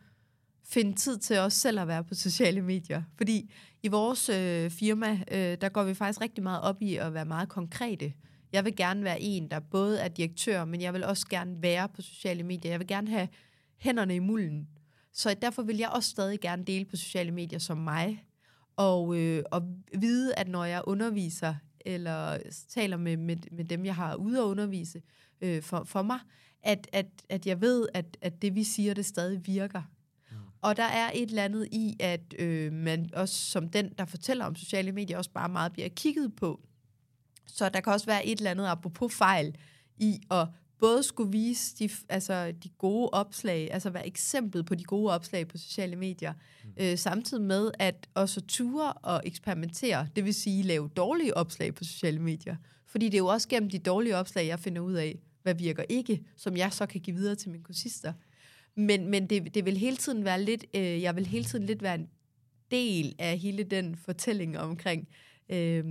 finde tid til os selv at være på sociale medier. Fordi i vores øh, firma, øh, der går vi faktisk rigtig meget op i at være meget konkrete. Jeg vil gerne være en, der både er direktør, men jeg vil også gerne være på sociale medier. Jeg vil gerne have hænderne i mulden. Så derfor vil jeg også stadig gerne dele på sociale medier som mig, og, øh, og vide, at når jeg underviser, eller taler med, med, med dem, jeg har ude at undervise øh, for, for mig, at, at, at jeg ved, at, at det, vi siger, det stadig virker. Og der er et eller andet i, at øh, man også som den, der fortæller om sociale medier, også bare meget bliver kigget på. Så der kan også være et eller andet apropos fejl i at både skulle vise de, altså, de gode opslag, altså være eksempel på de gode opslag på sociale medier, mm. øh, samtidig med at også ture og eksperimentere, det vil sige lave dårlige opslag på sociale medier. Fordi det er jo også gennem de dårlige opslag, jeg finder ud af, hvad virker ikke, som jeg så kan give videre til mine kursister. Men, men det, det vil hele tiden være lidt, øh, jeg vil hele tiden lidt være en del af hele den fortælling omkring, øh,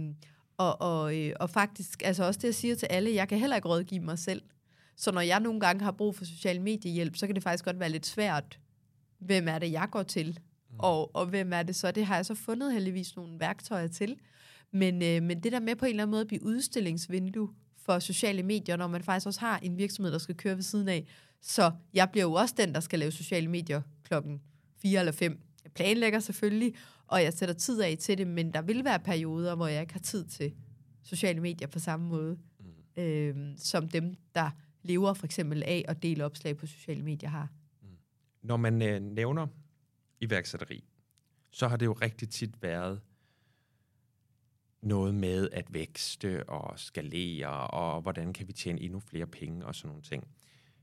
og, og, øh, og faktisk, altså også det, jeg siger til alle, jeg kan heller ikke rådgive mig selv. Så når jeg nogle gange har brug for social mediehjælp, så kan det faktisk godt være lidt svært, hvem er det, jeg går til? Mm. Og, og hvem er det så? Det har jeg så fundet heldigvis nogle værktøjer til. Men, øh, men det der med på en eller anden måde at blive udstillingsvindue for sociale medier, når man faktisk også har en virksomhed, der skal køre ved siden af. Så jeg bliver jo også den, der skal lave sociale medier klokken 4 eller 5. Jeg planlægger selvfølgelig, og jeg sætter tid af til det, men der vil være perioder, hvor jeg ikke har tid til sociale medier på samme måde, mm. øh, som dem, der lever for eksempel af at dele opslag på sociale medier har. Mm. Når man øh, nævner iværksætteri, så har det jo rigtig tit været noget med at vækste og skalere, og hvordan kan vi tjene endnu flere penge og sådan nogle ting.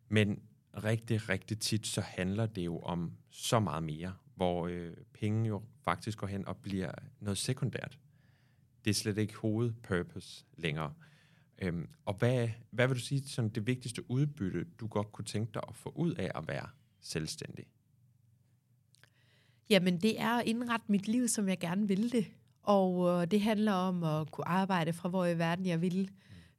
Men rigtig, rigtig tit, så handler det jo om så meget mere, hvor øh, penge jo faktisk går hen og bliver noget sekundært. Det er slet ikke hovedpurpose længere. Øhm, og hvad, hvad vil du sige, sådan det vigtigste udbytte, du godt kunne tænke dig at få ud af at være selvstændig? Jamen, det er at indrette mit liv, som jeg gerne vil det. Og øh, det handler om at kunne arbejde fra, hvor i verden jeg vil.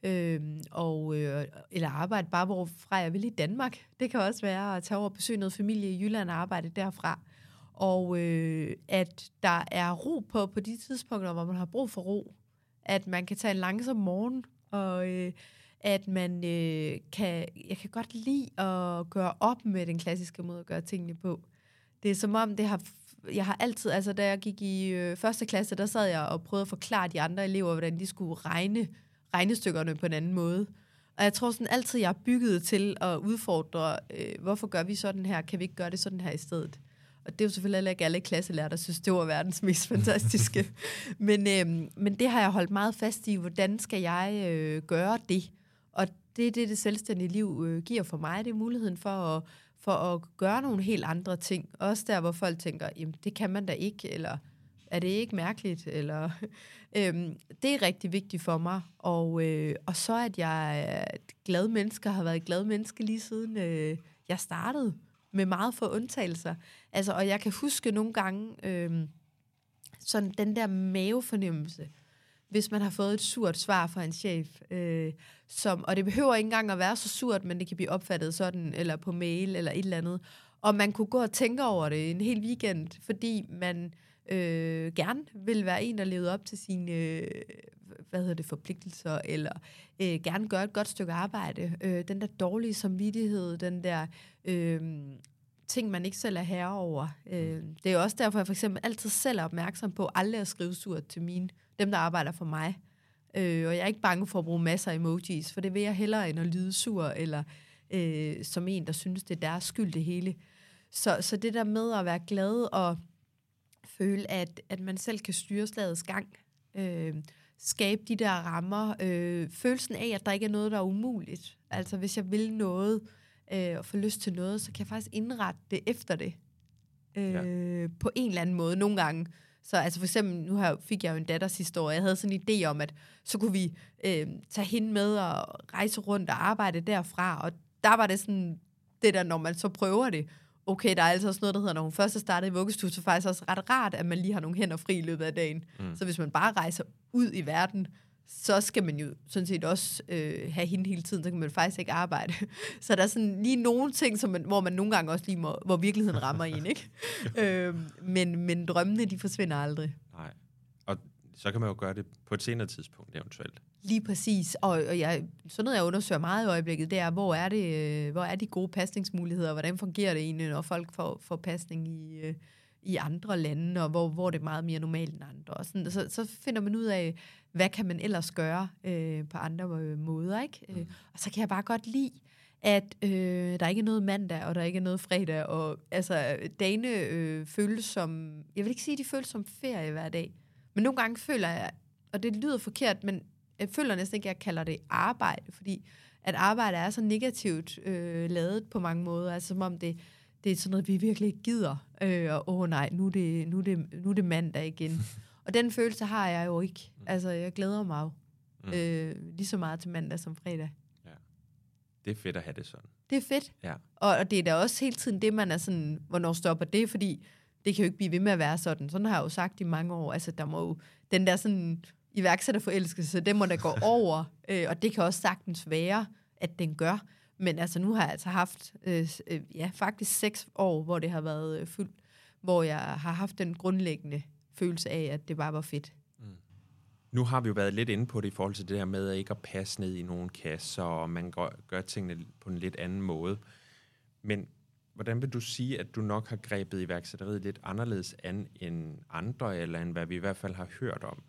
Øh, og, øh, eller arbejde bare, hvorfra jeg vil i Danmark. Det kan også være at tage over og besøge noget familie i Jylland og arbejde derfra. Og øh, at der er ro på på de tidspunkter, hvor man har brug for ro. At man kan tage en langsom morgen, og øh, at man øh, kan... Jeg kan godt lide at gøre op med den klassiske måde at gøre tingene på. Det er som om, det har jeg har altid, altså da jeg gik i øh, første klasse, der sad jeg og prøvede at forklare de andre elever, hvordan de skulle regne regnestykkerne på en anden måde. Og jeg tror sådan altid, jeg er bygget til at udfordre, øh, hvorfor gør vi sådan her? Kan vi ikke gøre det sådan her i stedet? Og det er jo selvfølgelig ikke alle klasselærer, der synes, det var verdens mest fantastiske. men, øh, men det har jeg holdt meget fast i. Hvordan skal jeg øh, gøre det? Og det er det, det selvstændige liv øh, giver for mig. Det er muligheden for at for at gøre nogle helt andre ting. Også der, hvor folk tænker, jamen det kan man da ikke, eller er det ikke mærkeligt? Eller, øhm, det er rigtig vigtigt for mig. Og, øh, og så at jeg er et glad menneske, har været et glad menneske lige siden øh, jeg startede, med meget få undtagelser. Altså, og jeg kan huske nogle gange, øh, sådan den der mavefornemmelse, hvis man har fået et surt svar fra en chef. Øh, som, og det behøver ikke engang at være så surt, men det kan blive opfattet sådan, eller på mail, eller et eller andet. Og man kunne gå og tænke over det en hel weekend, fordi man øh, gerne vil være en, der levede op til sine øh, hvad hedder det, forpligtelser, eller øh, gerne gøre et godt stykke arbejde. Øh, den der dårlige samvittighed, den der øh, ting, man ikke selv er herre over. Øh, det er også derfor, jeg for eksempel altid selv er opmærksom på aldrig at skrive surt til mine dem, der arbejder for mig. Øh, og jeg er ikke bange for at bruge masser af emojis, for det vil jeg hellere end at lyde sur, eller øh, som en, der synes, det er deres skyld det hele. Så, så det der med at være glad og føle, at, at man selv kan styre slagets gang, øh, skabe de der rammer, øh, følelsen af, at der ikke er noget, der er umuligt. Altså hvis jeg vil noget, øh, og få lyst til noget, så kan jeg faktisk indrette det efter det. Øh, ja. På en eller anden måde. Nogle gange så altså for eksempel, nu her fik jeg jo en datter sidste år, jeg havde sådan en idé om, at så kunne vi øh, tage hende med og rejse rundt og arbejde derfra, og der var det sådan, det der, når man så prøver det, okay, der er altså også noget, der hedder, når hun først er startet i vuggestue, så faktisk også ret rart, at man lige har nogle hænder fri i løbet af dagen. Mm. Så hvis man bare rejser ud i verden, så skal man jo sådan set også øh, have hende hele tiden, så kan man faktisk ikke arbejde. Så der er sådan lige nogle ting, som man, hvor man nogle gange også lige må, hvor virkeligheden rammer en, ikke? øh, men, men drømmene, de forsvinder aldrig. Nej, og så kan man jo gøre det på et senere tidspunkt eventuelt. Lige præcis, og, og jeg, sådan noget, jeg undersøger meget i øjeblikket, det er, hvor er, det, øh, hvor er de gode pasningsmuligheder, hvordan fungerer det egentlig, når folk får, får pasning i... Øh, i andre lande, og hvor, hvor det er meget mere normalt end andre. Og sådan, så, så finder man ud af, hvad kan man ellers gøre øh, på andre øh, måder. Ikke? Mm. og så kan jeg bare godt lide, at øh, der ikke er noget mandag, og der ikke er noget fredag, og altså, dagene øh, føles som, jeg vil ikke sige, at de føles som ferie hver dag, men nogle gange føler jeg, og det lyder forkert, men jeg føler næsten ikke, at jeg kalder det arbejde, fordi at arbejde er så negativt øh, lavet på mange måder, altså som om det, det er sådan noget, vi virkelig ikke gider. Øh, og åh nej, nu er, det, nu, er det, nu er det mandag igen. og den følelse har jeg jo ikke. Altså, jeg glæder mig jo mm. øh, lige så meget til mandag som fredag. Ja. Det er fedt at have det sådan. Det er fedt. Ja. Og, og det er da også hele tiden det, man er sådan, hvornår stopper det, fordi det kan jo ikke blive ved med at være sådan. Sådan har jeg jo sagt i mange år. Altså, der må jo, den der sådan iværksætterforelskelse, det må da gå over. Øh, og det kan også sagtens være, at den gør. Men altså, nu har jeg altså haft, øh, øh, ja, faktisk seks år, hvor det har været øh, fuldt, hvor jeg har haft den grundlæggende følelse af, at det bare var fedt. Mm. Nu har vi jo været lidt inde på det i forhold til det her med at ikke at passe ned i nogle kasser, og man gør, gør tingene på en lidt anden måde. Men hvordan vil du sige, at du nok har grebet iværksætteriet lidt anderledes an end andre, eller end hvad vi i hvert fald har hørt om?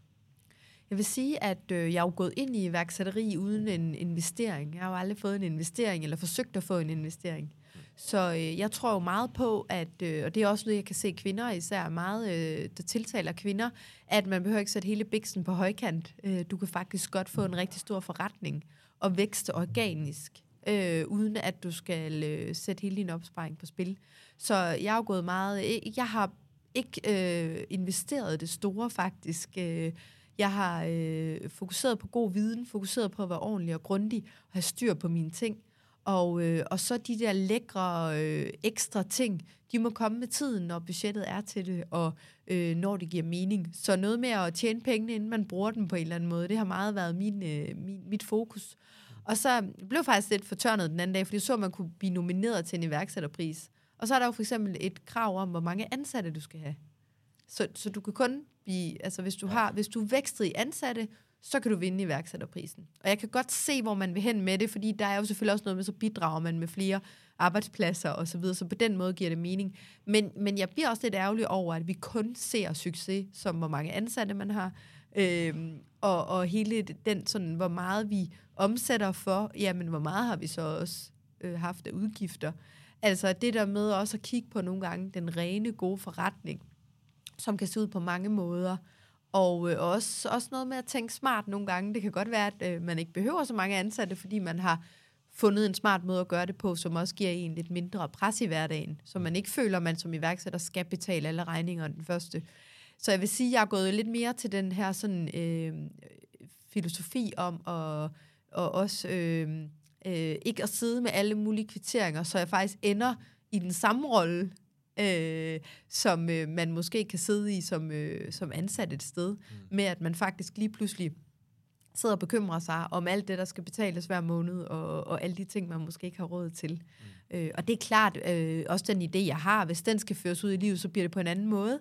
Jeg vil sige, at øh, jeg er jo gået ind i iværksætteri uden en investering. Jeg har jo aldrig fået en investering, eller forsøgt at få en investering. Så øh, jeg tror jo meget på, at, øh, og det er også noget, jeg kan se kvinder især meget, øh, der tiltaler kvinder, at man behøver ikke sætte hele biksen på højkant. Øh, du kan faktisk godt få en rigtig stor forretning og vækste organisk, øh, uden at du skal øh, sætte hele din opsparing på spil. Så jeg har gået meget, øh, jeg har ikke øh, investeret det store faktisk. Øh, jeg har øh, fokuseret på god viden, fokuseret på at være ordentlig og grundig og have styr på mine ting. Og, øh, og så de der lækre øh, ekstra ting, de må komme med tiden, når budgettet er til det, og øh, når det giver mening. Så noget med at tjene pengene, inden man bruger dem på en eller anden måde, det har meget været min, øh, min, mit fokus. Og så blev jeg faktisk lidt fortørnet den anden dag, fordi så, at man kunne blive nomineret til en iværksætterpris. Og så er der jo for eksempel et krav om, hvor mange ansatte du skal have. Så, så du kan kun blive, altså hvis du har, hvis du er vækstet i ansatte, så kan du vinde iværksætterprisen. Og jeg kan godt se, hvor man vil hen med det, fordi der er jo selvfølgelig også noget med, så bidrager man med flere arbejdspladser og så videre, så på den måde giver det mening. Men, men jeg bliver også lidt ærgerlig over, at vi kun ser succes, som hvor mange ansatte man har, øhm, og, og hele den sådan, hvor meget vi omsætter for, jamen hvor meget har vi så også øh, haft af udgifter. Altså det der med også at kigge på nogle gange den rene, gode forretning, som kan se ud på mange måder, og øh, også, også noget med at tænke smart nogle gange. Det kan godt være, at øh, man ikke behøver så mange ansatte, fordi man har fundet en smart måde at gøre det på, som også giver en lidt mindre pres i hverdagen, så man ikke føler, at man som iværksætter skal betale alle regninger den første. Så jeg vil sige, at jeg er gået lidt mere til den her sådan, øh, filosofi om at og også øh, øh, ikke at sidde med alle mulige kvitteringer, så jeg faktisk ender i den samme rolle øh, som øh, man måske kan sidde i som, øh, som ansat et sted, mm. med at man faktisk lige pludselig sidder og bekymrer sig om alt det, der skal betales hver måned, og, og alle de ting, man måske ikke har råd til. Mm. Øh, og det er klart, øh, også den idé, jeg har, hvis den skal føres ud i livet, så bliver det på en anden måde.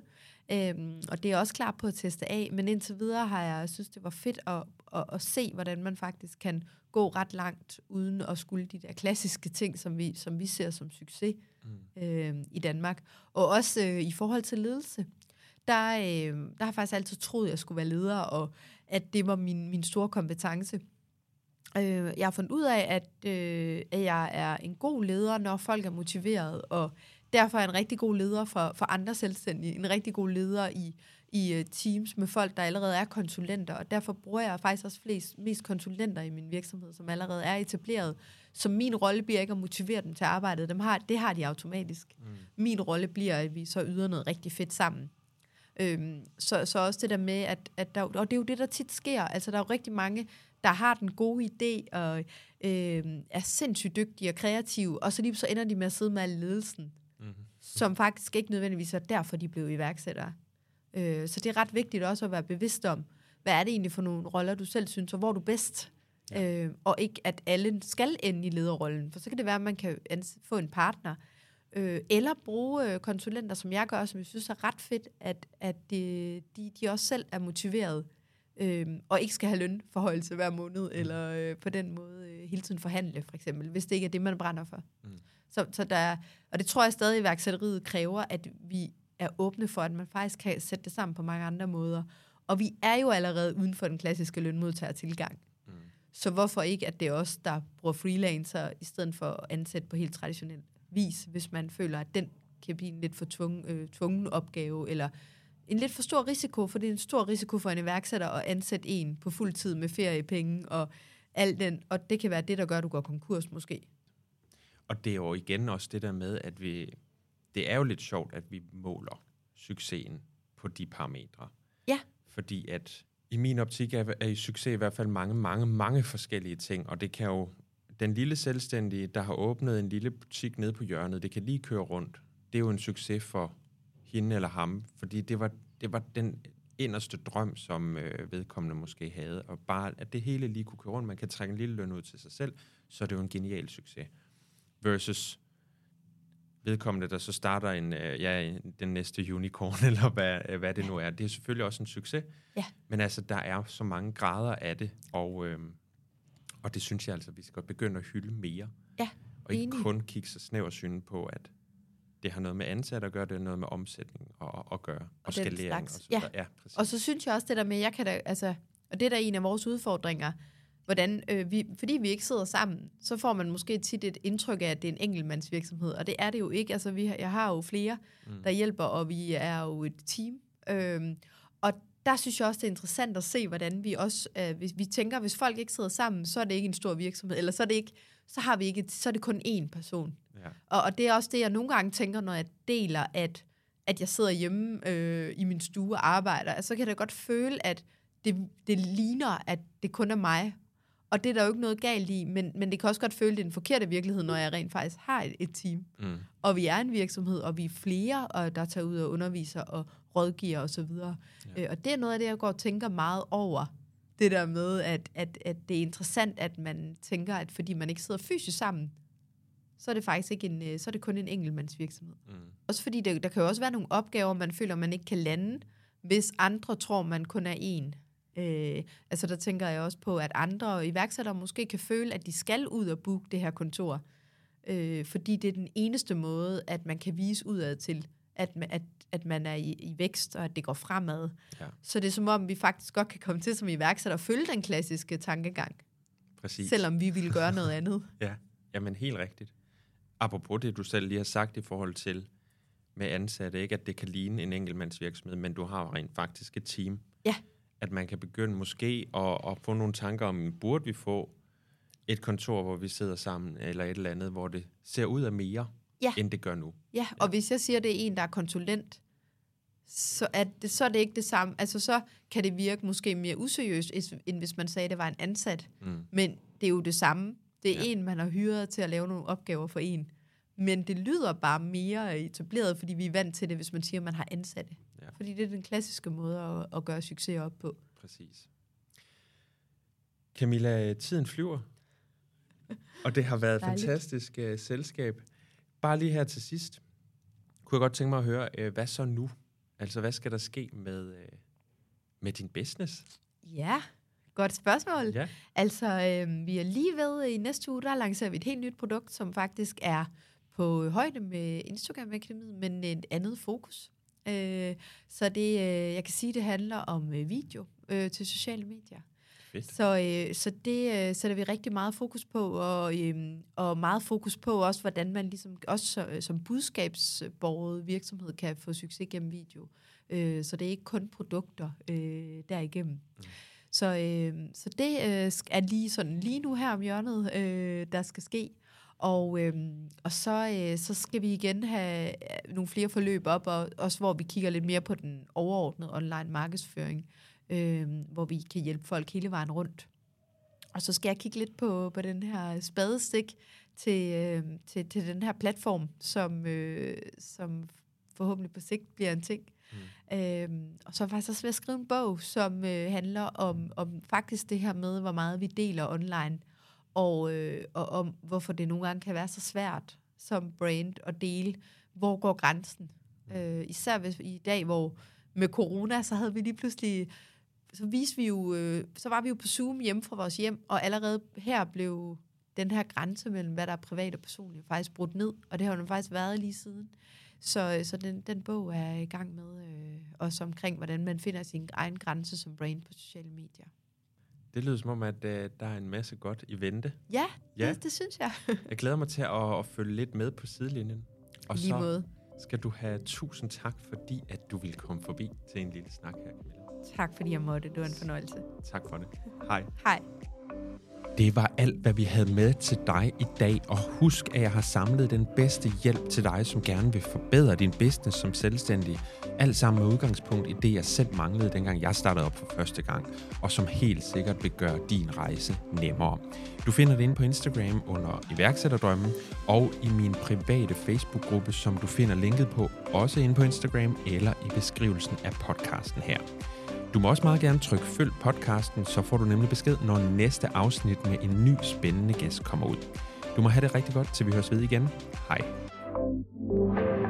Øhm, og det er også klar på at teste af, men indtil videre har jeg synes det var fedt at, at, at se, hvordan man faktisk kan gå ret langt, uden at skulle de der klassiske ting, som vi, som vi ser som succes mm øh, i Danmark. Og også øh, i forhold til ledelse, der, øh, der har jeg faktisk altid troet, at jeg skulle være leder, og at det var min, min store kompetence. Øh, jeg har fundet ud af, at, øh, at jeg er en god leder, når folk er motiveret, og derfor er jeg en rigtig god leder for, for andre selvstændige, en rigtig god leder i, i uh, teams med folk, der allerede er konsulenter, og derfor bruger jeg faktisk også flest, mest konsulenter i min virksomhed, som allerede er etableret. Så min rolle bliver ikke at motivere dem til arbejdet, dem har, det har de automatisk. Mm. Min rolle bliver, at vi så yder noget rigtig fedt sammen. Øhm, så, så også det der med, at, at der, og det er jo det, der tit sker, altså der er jo rigtig mange, der har den gode idé, og øh, er sindssygt dygtige og kreative, og så lige så ender de med at sidde med ledelsen mm-hmm. som faktisk ikke nødvendigvis er derfor, de blev iværksættere. Øh, så det er ret vigtigt også at være bevidst om, hvad er det egentlig for nogle roller, du selv synes, og hvor er du bedst? Ja. Øh, og ikke, at alle skal ende i lederrollen, for så kan det være, at man kan få en partner, øh, eller bruge øh, konsulenter, som jeg gør, som jeg synes er ret fedt, at, at de, de, de også selv er motiveret, øh, og ikke skal have lønforhøjelse hver måned, mm. eller øh, på den måde øh, hele tiden forhandle, for eksempel, hvis det ikke er det, man brænder for. Mm. Så, så der, og det tror jeg stadig, at iværksætteriet kræver, at vi er åbne for, at man faktisk kan sætte det sammen på mange andre måder. Og vi er jo allerede uden for den klassiske lønmodtagertilgang. Mm. Så hvorfor ikke, at det er os, der bruger freelancer, i stedet for at ansætte på helt traditionel vis, hvis man føler, at den kan blive en lidt for tvungen, øh, tvungen opgave, eller en lidt for stor risiko, for det er en stor risiko for en iværksætter at ansætte en på fuld tid med feriepenge og alt den, og det kan være det, der gør, at du går konkurs måske. Og det er jo igen også det der med, at vi... Det er jo lidt sjovt, at vi måler succesen på de parametre. Ja. Fordi at i min optik er, er i succes i hvert fald mange, mange, mange forskellige ting, og det kan jo... Den lille selvstændige, der har åbnet en lille butik nede på hjørnet, det kan lige køre rundt. Det er jo en succes for hende eller ham, fordi det var, det var den inderste drøm, som øh, vedkommende måske havde, og bare at det hele lige kunne køre rundt, man kan trække en lille løn ud til sig selv, så er det jo en genial succes versus vedkommende, der så starter en, øh, ja, den næste unicorn, eller hvad, hvad det nu er. Det er selvfølgelig også en succes. Ja. Men altså, der er så mange grader af det, og, øh, og det synes jeg altså, vi skal begynde at hylde mere. Ja, Og ikke enig. kun kigge så snæversyn på, at det har noget med ansat at gøre, det er noget med omsætning og, at gøre, og, og skalering. Og så ja. ja præcis. og så synes jeg også det der med, jeg kan da, altså, og det er da en af vores udfordringer, hvordan, øh, vi, fordi vi ikke sidder sammen, så får man måske tit et indtryk af, at det er en enkeltmandsvirksomhed, og det er det jo ikke. Altså, vi, jeg har jo flere, mm. der hjælper, og vi er jo et team. Øhm, og der synes jeg også, det er interessant at se, hvordan vi også, øh, hvis vi tænker, hvis folk ikke sidder sammen, så er det ikke en stor virksomhed, eller så er det ikke, så har vi ikke, så er det kun én person. Ja. Og, og det er også det, jeg nogle gange tænker, når jeg deler, at, at jeg sidder hjemme øh, i min stue og arbejder, altså, så kan jeg da godt føle, at det, det ligner, at det kun er mig, og det er der jo ikke noget galt i, men, men det kan også godt føle, det er den forkerte virkelighed, når jeg rent faktisk har et, et team. Mm. Og vi er en virksomhed, og vi er flere, og der tager ud og underviser og rådgiver osv. Og, ja. øh, og det er noget af det, jeg går og tænker meget over. Det der med, at, at, at det er interessant, at man tænker, at fordi man ikke sidder fysisk sammen, så er det faktisk ikke en, øh, så er det kun en enkeltmandsvirksomhed. Mm. Også fordi der, der kan jo også være nogle opgaver, man føler, man ikke kan lande, hvis andre tror, man kun er en. Øh, altså der tænker jeg også på, at andre iværksættere måske kan føle, at de skal ud og booke det her kontor, øh, fordi det er den eneste måde, at man kan vise udad til, at, man, at, at man er i, i vækst, og at det går fremad. Ja. Så det er som om, vi faktisk godt kan komme til som iværksætter at følge den klassiske tankegang. Præcis. Selvom vi ville gøre noget andet. ja, jamen helt rigtigt. Apropos det, du selv lige har sagt i forhold til med ansatte, ikke at det kan ligne en enkeltmandsvirksomhed, men du har rent faktisk et team. Ja at man kan begynde måske at, at få nogle tanker om, burde vi få et kontor, hvor vi sidder sammen, eller et eller andet, hvor det ser ud af mere, ja. end det gør nu. Ja, og ja. hvis jeg siger, at det er en, der er konsulent, så er, det, så er det ikke det samme. Altså, så kan det virke måske mere useriøst, end hvis man sagde, at det var en ansat. Mm. Men det er jo det samme. Det er ja. en, man har hyret til at lave nogle opgaver for en. Men det lyder bare mere etableret, fordi vi er vant til det, hvis man siger, at man har ansatte. Ja. Fordi det er den klassiske måde at, at gøre succes op på. Præcis. Camilla, tiden flyver. Og det har været et fantastisk uh, selskab. Bare lige her til sidst, kunne jeg godt tænke mig at høre, uh, hvad så nu? Altså, hvad skal der ske med, uh, med din business? Ja, godt spørgsmål. Ja. Altså, øh, vi er lige ved i næste uge, der lancerer vi et helt nyt produkt, som faktisk er på højde med Instagram Akademiet, men et andet fokus. Øh, så det, øh, jeg kan sige, det handler om øh, video øh, til sociale medier. Fedt. Så, øh, så det øh, sætter vi rigtig meget fokus på, og, øh, og meget fokus på også, hvordan man ligesom, også så, som budskabsborget virksomhed kan få succes gennem video. Øh, så det er ikke kun produkter øh, derigennem. Mm. Så, øh, så det øh, er lige sådan lige nu her om hjørnet, øh, der skal ske. Og, øhm, og så, øh, så skal vi igen have øh, nogle flere forløb op, og også hvor vi kigger lidt mere på den overordnede online markedsføring, øh, hvor vi kan hjælpe folk hele vejen rundt. Og så skal jeg kigge lidt på, på den her spadestik til, øh, til, til den her platform, som, øh, som forhåbentlig på sigt bliver en ting. Mm. Øhm, og så faktisk også ved at skrive en bog, som øh, handler om, om faktisk det her med, hvor meget vi deler online og, øh, og om hvorfor det nogle gange kan være så svært som brand at dele, hvor går grænsen. Mm. Øh, især hvis i dag, hvor med corona, så havde vi lige pludselig, så viste vi jo, øh, så var vi jo på Zoom hjemme fra vores hjem, og allerede her blev den her grænse mellem, hvad der er privat og personligt, faktisk brudt ned, og det har jo faktisk været lige siden. Så, så den, den bog er i gang med, øh, også omkring, hvordan man finder sin egen grænse som brand på sociale medier. Det lyder som om, at uh, der er en masse godt i vente. Ja, ja. Det, det synes jeg. jeg glæder mig til at, at følge lidt med på sidelinjen. Og Lige så måde. skal du have tusind tak, fordi at du ville komme forbi til en lille snak her, Camilla. Tak fordi jeg måtte. Det var en fornøjelse. Tak for det. Hej. Hej. Det var alt, hvad vi havde med til dig i dag, og husk, at jeg har samlet den bedste hjælp til dig, som gerne vil forbedre din business som selvstændig. Alt sammen med udgangspunkt i det, jeg selv manglede, dengang jeg startede op for første gang, og som helt sikkert vil gøre din rejse nemmere. Du finder det inde på Instagram under iværksætterdrømmen, og i min private Facebook-gruppe, som du finder linket på, også inde på Instagram eller i beskrivelsen af podcasten her. Du må også meget gerne trykke følg podcasten, så får du nemlig besked, når næste afsnit med en ny spændende gæst kommer ud. Du må have det rigtig godt, til vi høres ved igen. Hej. Hej.